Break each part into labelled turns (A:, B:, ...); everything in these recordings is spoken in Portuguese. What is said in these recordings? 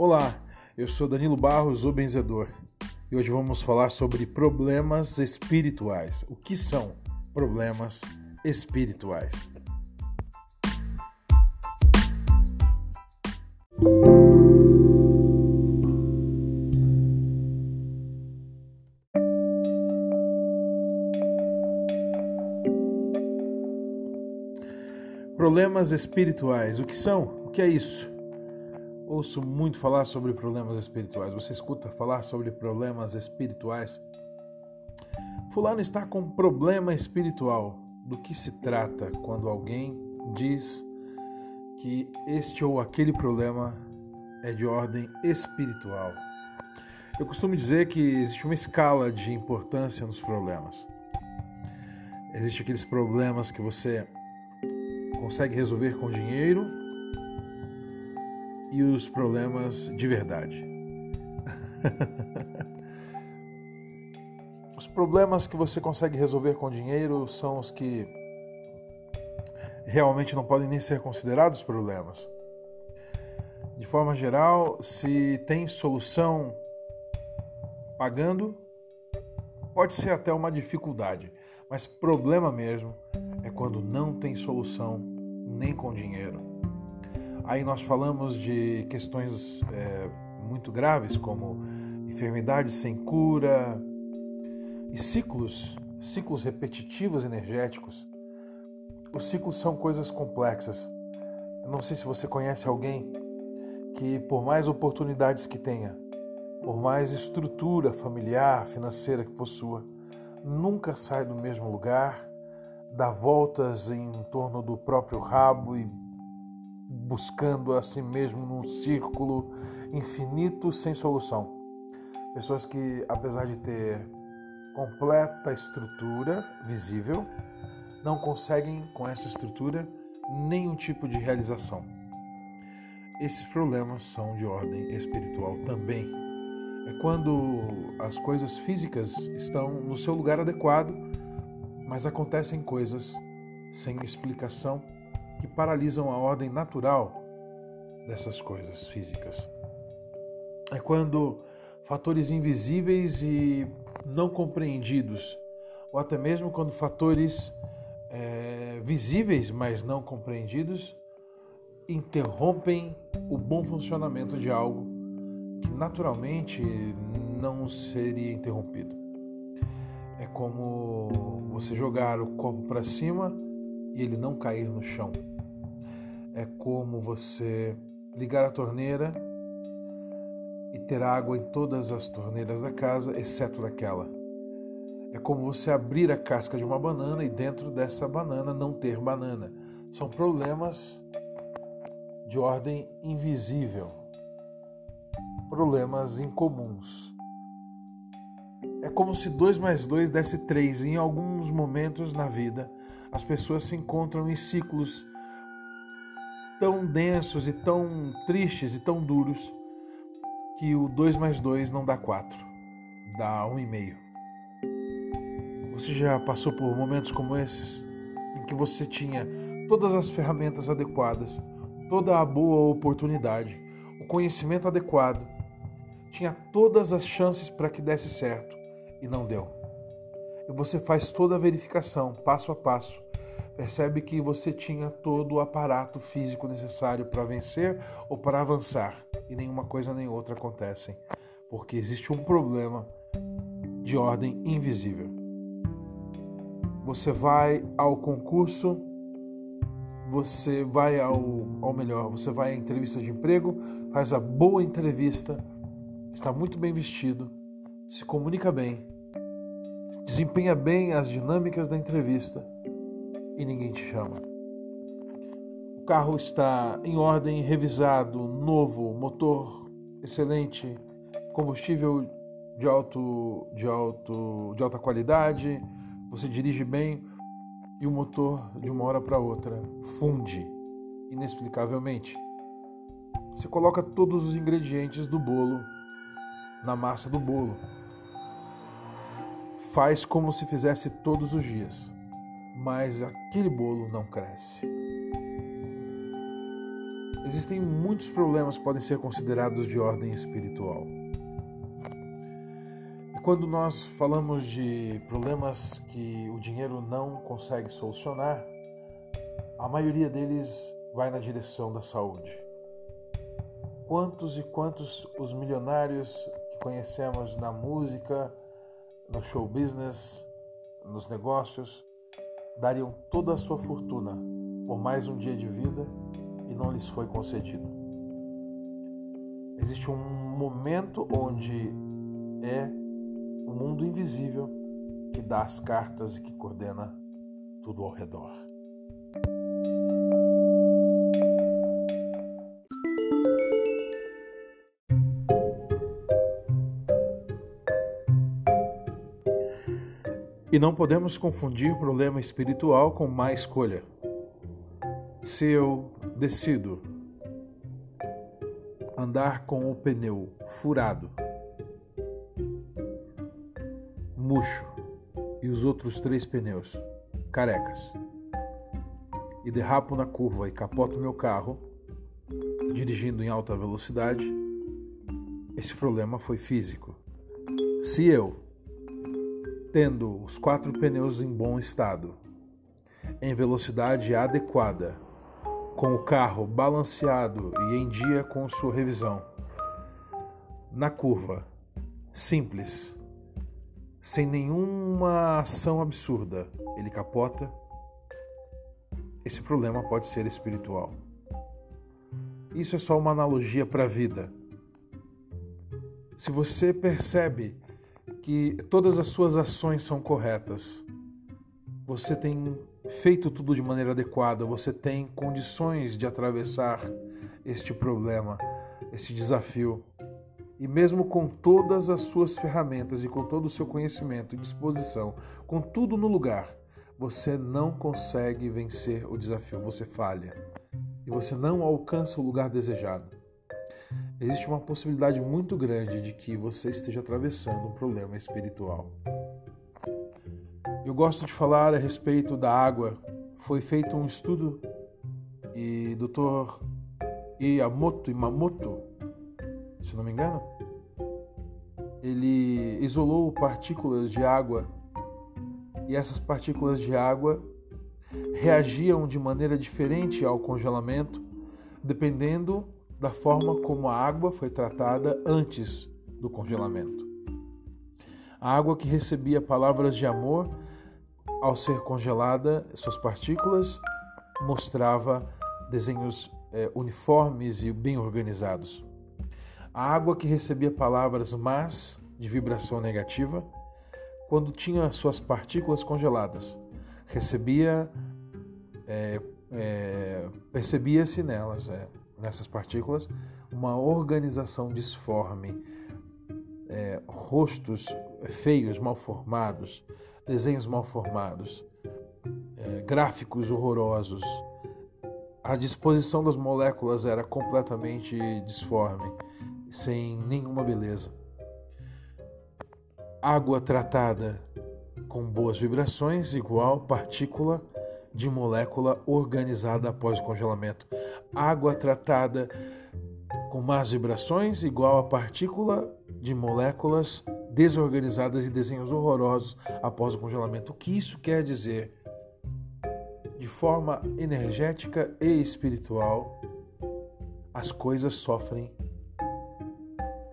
A: Olá, eu sou Danilo Barros, o Benzedor, e hoje vamos falar sobre problemas espirituais. O que são problemas espirituais? Problemas espirituais. O que são? O que é isso? Ouço muito falar sobre problemas espirituais. Você escuta falar sobre problemas espirituais? Fulano está com problema espiritual. Do que se trata quando alguém diz que este ou aquele problema é de ordem espiritual? Eu costumo dizer que existe uma escala de importância nos problemas. Existem aqueles problemas que você consegue resolver com dinheiro e os problemas de verdade. os problemas que você consegue resolver com dinheiro são os que realmente não podem nem ser considerados problemas. De forma geral, se tem solução pagando, pode ser até uma dificuldade, mas problema mesmo é quando não tem solução nem com dinheiro. Aí nós falamos de questões é, muito graves como enfermidades sem cura e ciclos, ciclos repetitivos energéticos. Os ciclos são coisas complexas. Eu não sei se você conhece alguém que, por mais oportunidades que tenha, por mais estrutura familiar, financeira que possua, nunca sai do mesmo lugar dá voltas em torno do próprio rabo e buscando a si mesmo num círculo infinito sem solução. Pessoas que, apesar de ter completa estrutura visível, não conseguem com essa estrutura nenhum tipo de realização. Esses problemas são de ordem espiritual também. É quando as coisas físicas estão no seu lugar adequado mas acontecem coisas sem explicação que paralisam a ordem natural dessas coisas físicas. É quando fatores invisíveis e não compreendidos, ou até mesmo quando fatores é, visíveis, mas não compreendidos, interrompem o bom funcionamento de algo que naturalmente não seria interrompido. É como você jogar o copo para cima e ele não cair no chão. É como você ligar a torneira e ter água em todas as torneiras da casa, exceto daquela. É como você abrir a casca de uma banana e dentro dessa banana não ter banana. São problemas de ordem invisível, problemas incomuns. É como se 2 mais 2 desse 3. Em alguns momentos na vida, as pessoas se encontram em ciclos tão densos e tão tristes e tão duros que o 2 mais 2 não dá 4, dá 1,5. Você já passou por momentos como esses em que você tinha todas as ferramentas adequadas, toda a boa oportunidade, o conhecimento adequado, tinha todas as chances para que desse certo e não deu. E você faz toda a verificação, passo a passo. Percebe que você tinha todo o aparato físico necessário para vencer ou para avançar, e nenhuma coisa nem outra acontecem, porque existe um problema de ordem invisível. Você vai ao concurso, você vai ao, ao melhor, você vai à entrevista de emprego, faz a boa entrevista, está muito bem vestido, se comunica bem, desempenha bem as dinâmicas da entrevista e ninguém te chama. O carro está em ordem, revisado, novo, motor excelente, combustível de, alto, de, alto, de alta qualidade, você dirige bem e o motor, de uma hora para outra, funde inexplicavelmente. Você coloca todos os ingredientes do bolo na massa do bolo faz como se fizesse todos os dias, mas aquele bolo não cresce. existem muitos problemas que podem ser considerados de ordem espiritual. E quando nós falamos de problemas que o dinheiro não consegue solucionar, a maioria deles vai na direção da saúde. Quantos e quantos os milionários que conhecemos na música, no show business, nos negócios, dariam toda a sua fortuna por mais um dia de vida e não lhes foi concedido. Existe um momento onde é o mundo invisível que dá as cartas e que coordena tudo ao redor. E não podemos confundir problema espiritual com má escolha. Se eu decido andar com o pneu furado, murcho e os outros três pneus carecas, e derrapo na curva e capoto meu carro, dirigindo em alta velocidade, esse problema foi físico. Se eu tendo os quatro pneus em bom estado, em velocidade adequada, com o carro balanceado e em dia com sua revisão. Na curva, simples, sem nenhuma ação absurda, ele capota. Esse problema pode ser espiritual. Isso é só uma analogia para a vida. Se você percebe que todas as suas ações são corretas. Você tem feito tudo de maneira adequada, você tem condições de atravessar este problema, este desafio. E mesmo com todas as suas ferramentas e com todo o seu conhecimento e disposição, com tudo no lugar, você não consegue vencer o desafio, você falha. E você não alcança o lugar desejado existe uma possibilidade muito grande de que você esteja atravessando um problema espiritual. Eu gosto de falar a respeito da água. Foi feito um estudo e Dr. Iamoto Imamoto, se não me engano, ele isolou partículas de água e essas partículas de água reagiam de maneira diferente ao congelamento, dependendo da forma como a água foi tratada antes do congelamento. A água que recebia palavras de amor, ao ser congelada, suas partículas mostrava desenhos é, uniformes e bem organizados. A água que recebia palavras más, de vibração negativa, quando tinha suas partículas congeladas, recebia, é, é, percebia-se nelas é, nessas partículas uma organização disforme, é, rostos feios, mal formados, desenhos mal formados, é, gráficos horrorosos. A disposição das moléculas era completamente disforme, sem nenhuma beleza. Água tratada com boas vibrações igual partícula de molécula organizada após o congelamento. Água tratada com más vibrações igual a partícula de moléculas desorganizadas e desenhos horrorosos após o congelamento. O que isso quer dizer? De forma energética e espiritual, as coisas sofrem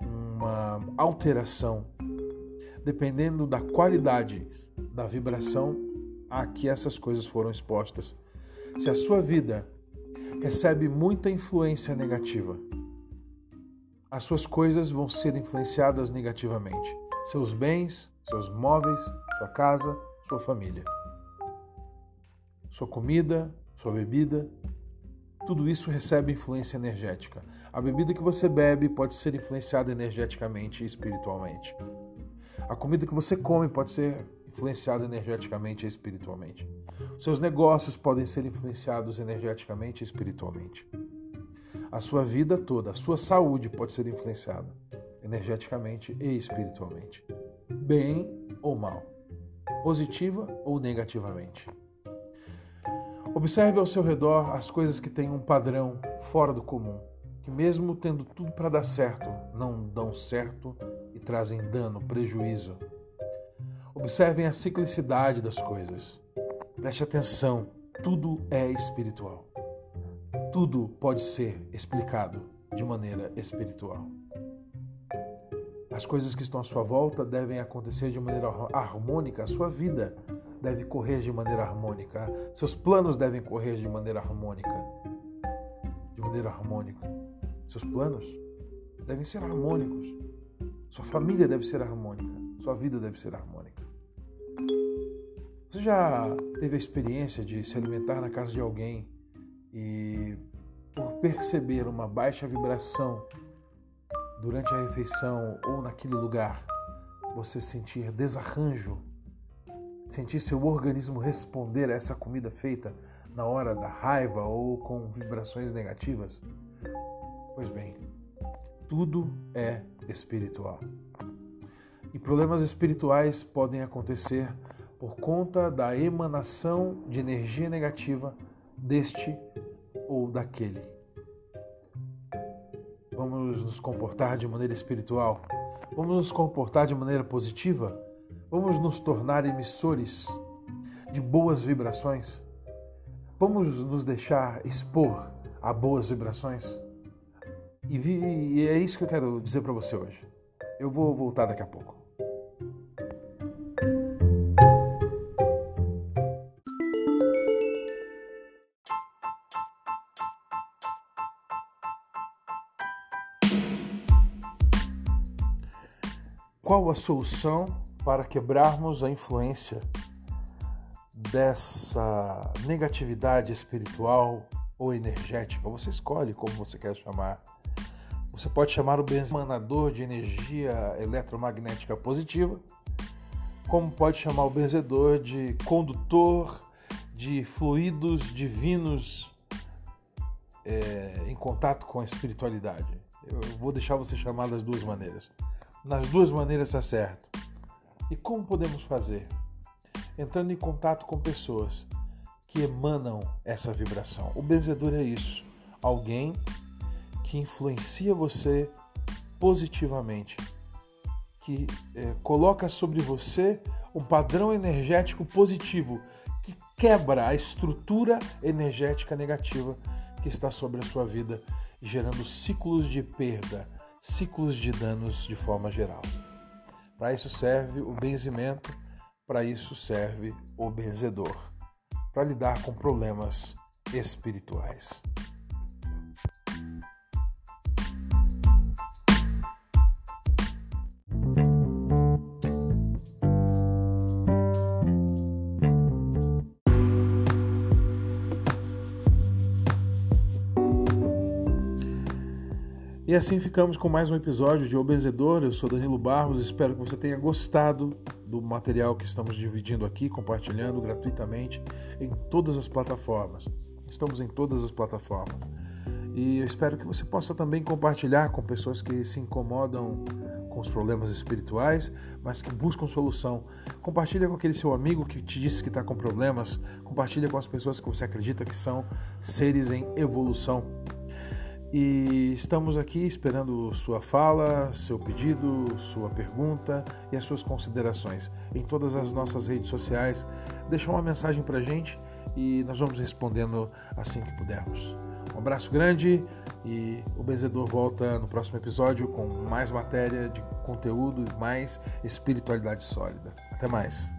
A: uma alteração dependendo da qualidade da vibração a que essas coisas foram expostas. Se a sua vida recebe muita influência negativa, as suas coisas vão ser influenciadas negativamente. Seus bens, seus móveis, sua casa, sua família. Sua comida, sua bebida, tudo isso recebe influência energética. A bebida que você bebe pode ser influenciada energeticamente e espiritualmente. A comida que você come pode ser influenciado energeticamente e espiritualmente. Seus negócios podem ser influenciados energeticamente e espiritualmente. A sua vida toda, a sua saúde pode ser influenciada energeticamente e espiritualmente, bem ou mal, positiva ou negativamente. Observe ao seu redor as coisas que têm um padrão fora do comum, que, mesmo tendo tudo para dar certo, não dão certo e trazem dano, prejuízo. Observem a ciclicidade das coisas. Preste atenção, tudo é espiritual. Tudo pode ser explicado de maneira espiritual. As coisas que estão à sua volta devem acontecer de maneira harmônica, a sua vida deve correr de maneira harmônica, seus planos devem correr de maneira harmônica. De maneira harmônica. Seus planos devem ser harmônicos. Sua família deve ser harmônica, sua vida deve ser harmônica. Você já teve a experiência de se alimentar na casa de alguém e, por perceber uma baixa vibração durante a refeição ou naquele lugar, você sentir desarranjo, sentir seu organismo responder a essa comida feita na hora da raiva ou com vibrações negativas? Pois bem, tudo é espiritual. E problemas espirituais podem acontecer por conta da emanação de energia negativa deste ou daquele. Vamos nos comportar de maneira espiritual? Vamos nos comportar de maneira positiva? Vamos nos tornar emissores de boas vibrações? Vamos nos deixar expor a boas vibrações? E, vi, e é isso que eu quero dizer para você hoje. Eu vou voltar daqui a pouco. Qual a solução para quebrarmos a influência dessa negatividade espiritual ou energética? Você escolhe como você quer chamar. Você pode chamar o benzemanador de energia eletromagnética positiva, como pode chamar o benzedor de condutor de fluidos divinos é, em contato com a espiritualidade. Eu vou deixar você chamar das duas maneiras. Nas duas maneiras está certo. E como podemos fazer? Entrando em contato com pessoas que emanam essa vibração. O benzedor é isso. Alguém que influencia você positivamente, que é, coloca sobre você um padrão energético positivo, que quebra a estrutura energética negativa que está sobre a sua vida, gerando ciclos de perda ciclos de danos de forma geral. Para isso serve o benzimento, para isso serve o benzedor, para lidar com problemas espirituais. E assim ficamos com mais um episódio de Obezedor. Eu sou Danilo Barros, espero que você tenha gostado do material que estamos dividindo aqui, compartilhando gratuitamente em todas as plataformas. Estamos em todas as plataformas. E eu espero que você possa também compartilhar com pessoas que se incomodam com os problemas espirituais, mas que buscam solução. Compartilha com aquele seu amigo que te disse que está com problemas. Compartilha com as pessoas que você acredita que são seres em evolução. E estamos aqui esperando sua fala, seu pedido, sua pergunta e as suas considerações. Em todas as nossas redes sociais, deixa uma mensagem para gente e nós vamos respondendo assim que pudermos. Um abraço grande e o Benzedor volta no próximo episódio com mais matéria de conteúdo e mais espiritualidade sólida. Até mais.